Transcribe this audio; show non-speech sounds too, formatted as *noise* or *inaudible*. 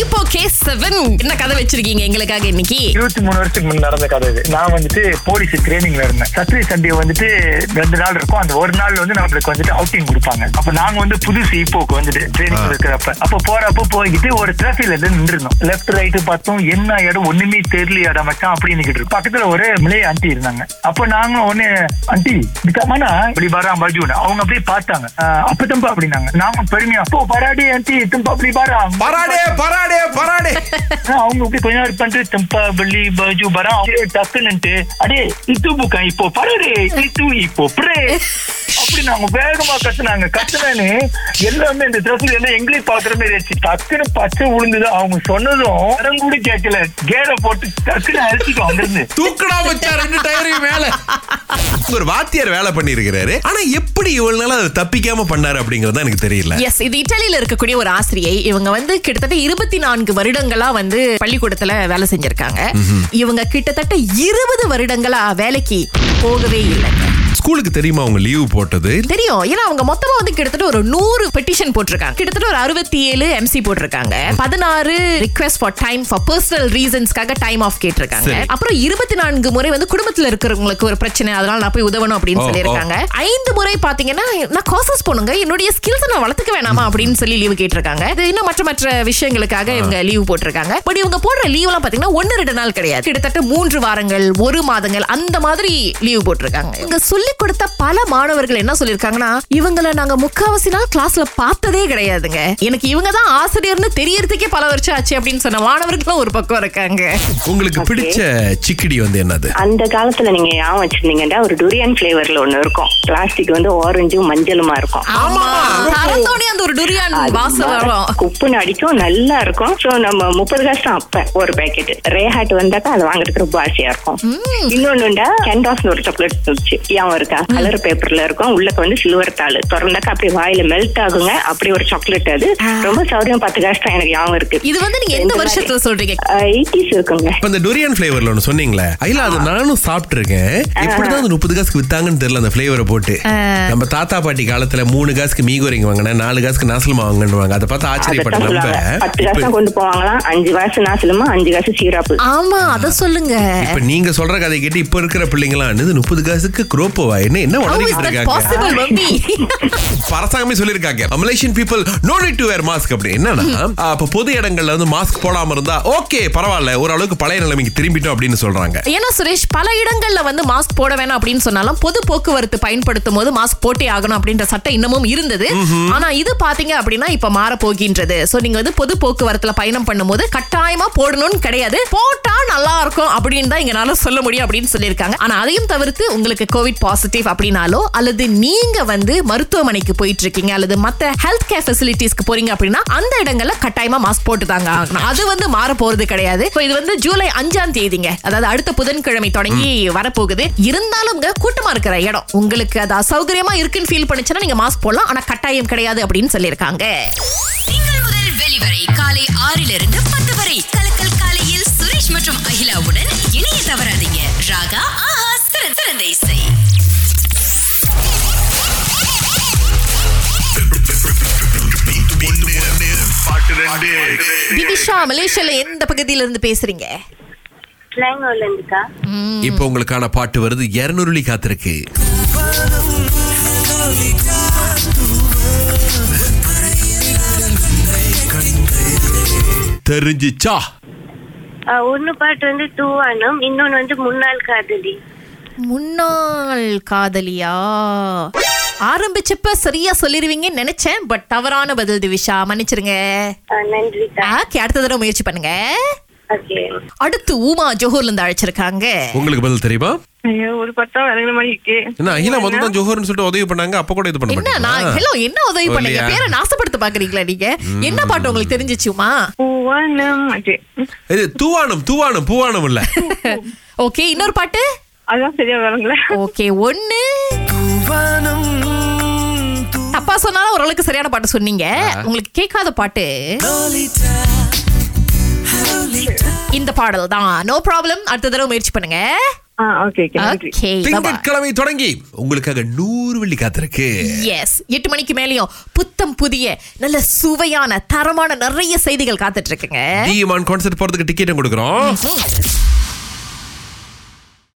இப்போ K seven என்ன கதை வச்சிருக்கீங்க எங்களுக்காக இன்னைக்கு? இருபத்தி மூணு வருஷத்துக்கு முன்ன நடந்த கதை இது. நான் வந்துட்டு போலீஸ் ட்ரைனிங்ல இருந்தேன். சத்ரி சண்டே வந்துட்டு ரெண்டு நாள் இருக்கும். அந்த ஒரு நாள் வந்து நம்மளுக்கு வந்துட்டு அவுட்டிங் கொடுப்பாங்க. அப்ப நாங்க வந்து புதுசு இப்போக்கு வந்துட்டு ட்ரைனிங் இருக்கிறப்ப அப்ப போறப்ப போய்கிட்டு ஒரு டிராஃபிக்ல இருந்து நின்றுருந்தோம். லெஃப்ட் ரைட்டு பார்த்தோம். என்ன இடம் ஒண்ணுமே தெரியலையாடா மச்சான் அப்படின்னு பக்கத்துல ஒரு மிளைய ஆண்டி இருந்தாங்க. அப்ப நாங்க ஒண்ணு ஆண்டி இதுக்காமனா இப்படி வரா பஜுன்னு அவங்க அப்படியே பார்த்தாங்க. அப்ப தம்பா அப்படின்னாங்க. நாங்க பெருமையா அப்போ பராடி ஆண்டி தும்பா அப்படி பாரா. பராடே பராடே பராடே அவங்க இப்படி கொஞ்ச நேரம் பண்ணிட்டு தெம்பா பள்ளி பஜு பரா டக்குன்னுட்டு அடே இது புக்கா இப்போ பரடே இது இப்போ பிரே. அப்படி நாங்க வேகமா கத்துனாங்க. கத்துனேன்னு எல்லாமே இந்த ட்ரெஸ்ல எல்லாம் எங்களையும் பாக்குற மாதிரி ஆச்சு டக்குன்னு பச்சை விழுந்தது அவங்க சொன்னதும் இடம் கூட கேட்கல. கேர போட்டு டக்குன்னு அழிச்சிட்டோம் அங்கிருந்து. தூக்கடா வச்சா ரெண்டு டயரையும் மேல. ஒரு வாத்தியார் வேலை பண்ணிருக்கிறாரு ஆனா எப்படி இவ்வளவு நாள் அதை தப்பிக்காம பண்ணாரு அப்படிங்கறது எனக்கு தெரியல. எஸ் இது இத்தாலியில இருக்கக்கூடிய ஒரு ஆசிரியை. இவங்க வந்து கிட்டத்தட்ட இருபத்தி நான்கு வருடங்களா வந்து பள்ளிக்கூடத்துல வேலை செஞ்சிருக்காங்க. இவங்க கிட்டத்தட்ட இருபது வருடங்களா வேலைக்கு போகவே இல்லைங்க ஸ்கூலுக்கு தெரியுமா அவங்க லீவு போட்டது? தெரியும். ஏன்னா அவங்க மொத்தமா வந்து கிட்டத்தட்ட ஒரு நூறு பெட்டிஷன் போட்டிருக்காங்க. கிட்டத்தட்ட ஒரு அறுபத்தி ஏழு எம்சி போட்டிருக்காங்க. பதினாறு request for time for personal ரீசன்ஸ்க்காக time off கேட்டிருக்காங்க. அப்புறம் இருபத்தி நான்கு முறை வந்து குடும்பத்துல இருக்கிறவங்களுக்கு ஒரு பிரச்சனை அதனால நான் போய் உதவணும் அப்படின்னு. சொல்லியிருக்காங்க. ஐந்து முறை பாத்தீங்கன்னா நான் காசஸ் போனுங்க என்னுடைய ஸ்கில்ஸ் நான் வளர்த்துக்க வேணாமா அப்படின்னு சொல்லி லீவு கேட்டிருக்காங்க. இது இன்னும் மற்ற மற்ற விஷயங்களுக்காக இவங்க லீவு போட்டிருக்காங்க. பட் இவங்க போடுற லீவ் எல்லாம் பாத்தீங்கன்னா ஒன்னு ரெண்டு நாள் கிடையாது. கிட்டத்தட்ட மூன்று வாரங்கள் ஒரு மாதங்கள் அந்த மாதிரி லீவு போட்டிருக்காங்க. இவங்க சொல்லி கொடுத்த பல மாணவர்கள் என்ன சொல்லிருக்காங்கன்னா இவங்கள நாங்க முக்காவாசி நாள் கிளாஸ்ல பார்த்ததே கிடையாதுங்க. எனக்கு இவங்க தான் ஆசிரியர்னு தெரியறதுக்கே பல வருஷம் ஆச்சு அப்படின்னு சொன்ன மாணவர்களும் ஒரு பக்கம் இருக்காங்க. உங்களுக்கு பிடிச்ச சிக்கிடி வந்து என்னது? அந்த காலத்துல நீங்க ஞாபகம் வச்சிருந்தீங்கன்னா ஒரு டூரியன் பிளேவர்ல ஒண்ணு இருக்கும். பிளாஸ்டிக் வந்து ஆரஞ்சும் மஞ்சளுமா இருக்கும். ஆமா. அந்த ஒரு டுரியான் வாசம் வரும். குப்புன்னு அடிக்கும் நல்லா இருக்கும். சோ நம்ம முப்பது காசு தான் அப்ப ஒரு பேக்கெட் ரே ஹாட் வந்தாக்கா அது வாங்குறதுக்கு ரொம்ப ஆசையா இருக்கும். இன்னொன்னுண்டா கேண்டாஸ் ஒரு சாக்லேட் இருந்துச்சு. ஞாபகம் இருக்கா. கலர் பேப்பர்ல இருக்கும். உள்ளக்க வந்து சில்வர் தாள். திறந்தாக்கா அப்படியே வாயில மெல்ட் ஆகுங்க. அப்படி ஒரு சாக்லேட் அது. ரொம்ப சௌரியம் பத்து காசு தான் எனக்கு ஞாபகம் இருக்கு. இது வந்து நீங்க எந்த வருஷத்துல சொல்றீங்க? எயிட்டிஸ் இருக்குங்க. இப்ப இந்த டொரியன் பிளேவர்ல ஒண்ணு சொன்னீங்களே ஐயா அது நானும் சாப்பிட்டிருக்கேன். எப்படிதான் அந்த முப்பது காசுக்கு வித்தாங்கன்னு தெரியல அந்த பிளேவரை போட்டு. நம்ம தாத்தா பாட்டி காலத்துல மூணு காசுக்கு மீகோரிங் வாங்கினேன் நாலு காசுக்கு நாசலமா வாங்கினுவாங்க அதை பார்த்து அதைத்தான் ஆச்சரியப்பட்ட நம்ம. பத்து காசு கொண்டு போவாங்களாம் அஞ்சு காசு நாசலமா? அஞ்சு காசு சீராப்பு. ஆமா அத சொல்லுங்க. இப்ப நீங்க சொல்ற கதை கேட்டு இப்ப இருக்கிற பிள்ளைங்களாம் என்னது முப்பது காசுக்கு குரோப்போவா என்ன என்ன வளர்ந்துட்டு இருக்காங்க? அரசாங்கமே சொல்லிருக்காங்க Malaysian people no need to wear mask அப்படி என்னன்னா *laughs* அப்ப பொது இடங்கள்ல வந்து மாஸ்க் போடாம இருந்தா ஓகே பரவாயில்ல ஓரளவுக்கு பழைய நிலைமைக்கு திரும்பிட்டோம் அப்படின்னு சொல்றாங்க. ஏன்னா சுரேஷ் பல இடங்கள்ல வந்து மாஸ்க் போட வேணாம் அப்படின்னு சொன்னாலும் பொது போக்குவரத்து பயன்படுத்தும் போது மாஸ்க் போட்டே ஆகணும் அப்படின்ற சட்டம் இன்னமும் இருந்தது. ஆனா இது பாத்தீங்க அப்படின்னா இப்ப மாற போகின்றது சோ நீங்க வந்து பொது போக்குவரத்துல பயணம் பண்ணும்போது கட்டாயமா போடணும்னு கிடையாது. போட்டா நல்லா இருக்கும் அப்படின்னு தான் எங்களால சொல்ல முடியும் அப்படின்னு சொல்லியிருக்காங்க. ஆனா அதையும் தவிர்த்து உங்களுக்கு கோவிட் பாசிட்டிவ் அப்படின்னாலோ அல்லது நீங்க வந்து மருத்துவமனைக்கு போயிட்டு இருக்கீங்க அல்லது மத்த ஹெல்த் கேர் ஃபெசிலிட்டிஸ்க்கு போறீங்க அப்படின்னா அந்த இடங்கள்ல கட்டாயமா மாஸ்க் போட்டு தாங்க ஆகணும். அது வந்து மாற போறது கிடையாது. இது வந்து ஜூலை அஞ்சாம் தேதிங்க. அதாவது அடுத்த புதன்கிழமை தொடங்கி வரப்போகுது. இருந்தாலும் கூட்டமா இருக்கிற இடம். உங்களுக்கு அது அசௌகரியமா இருக்குன்னு ஃபீல் பண்ணுச்சுன்னா நீங்க மாஸ்க் போடலாம். ஆனா கட்டாயம் கிடையாது அப்படின்னு சொல்லியிருக்காங்க. திங்கள் முதல் வெளிவரை காலை ஆறிலிருந்து பத்து வரை. கலக்கல் காலையில் சுரேஷ் மற்றும் அகிலாவுடன் இணைய தவறாதீங்க. ராகா திவிஷா மலேசியால எந்த பகுதியில இருந்து பேசுறீங்க இப்போ உங்களுக்கான பாட்டு வருது இருநூறுலி காத்திருக்கு. தெரிஞ்சுச்சா? ஒன்னு பாட்டு வந்து தூவானம் இன்னொன்னு வந்து முன்னாள் காதலி. முன்னாள் காதலியா? ஆரம்பிச்சப்ப சரியா சொல்லிருவீங்கன்னு நினைச்சேன் பட் தவறான பதில் திவிஷா. மன்னிச்சிருங்க. ஓகே அடுத்த தடவை முயற்சி பண்ணுங்க. ஓகே. அடுத்து ஊமா ஜோஹர்ல இருந்து அழைச்சிருக்காங்க. உங்களுக்கு பதில் தெரியுமா? ஒரு மாதிரி இருக்கு என்ன அகிலா முதல்ல தான் ஜோஹர்னு சொல்லிட்டு உதவி பண்ணாங்க அப்ப கூட இது பண்ண என்ன நான் மாட்டீங்களா? ஹலோ என்ன உதவி பண்ணீங்க? பேரை நாசப்படுத்த பாக்குறீங்களா நீங்க? என்ன பாட்டு உங்களுக்கு தெரிஞ்சிச்சுமா பூவானம் இது தூவானம் தூவானம் பூவானம் இல்ல. *laughs* ஓகே இன்னொரு பாட்டு? அதான் சரியா விளங்கல ஓகே ஒண்ணு. தப்பா சொன்னாலும் ஓரளவுக்கு சரியான பாட்டு சொன்னீங்க. உங்களுக்கு கேட்காத பாட்டு. இந்த பாடல் தான். நோ ப்ராப்ளம் அடுத்த தடவை முயற்சி பண்ணுங்க. திங்கட்கிழமை தொடங்கி உங்களுக்காக நூறு வெள்ளி காத்திருக்கு. எஸ் எட்டு மணிக்கு மேலயும் புத்தம் புதிய நல்ல சுவையான தரமான நிறைய செய்திகள் காத்துட்டு இருக்குங்க. டிமான் கான்சர்ட் போறதுக்கு டிக்கெட்டும் கொடுக்குறோம்.